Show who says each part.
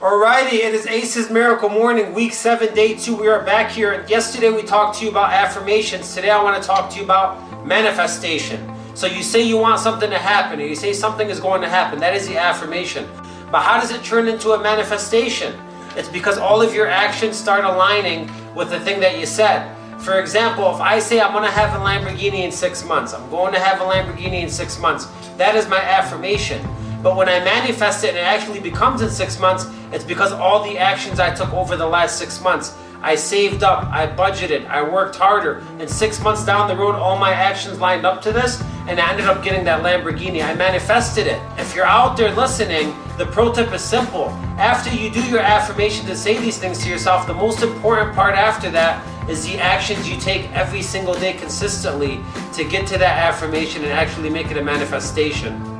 Speaker 1: Alrighty, it is Acez Miracle Morning, week 7, day 2. We are back here. Yesterday we talked to you about affirmations. Today I want to talk to you about manifestation. So you say you want something to happen, or you say something is going to happen. That is the affirmation. But how does it turn into a manifestation? It's because all of your actions start aligning with the thing that you said. For example, if I say I'm going to have a Lamborghini in six months, I'm going to have a Lamborghini in six months, that is my affirmation. But when I manifest it and it actually becomes in six months, it's because all the actions I took over the last six months. I saved up, I budgeted, I worked harder, and six months down the road, all my actions lined up to this, and I ended up getting that Lamborghini. I manifested it. If you're out there listening, the pro tip is simple. After you do your affirmation to say these things to yourself, the most important part after that is the actions you take every single day consistently to get to that affirmation and actually make it a manifestation.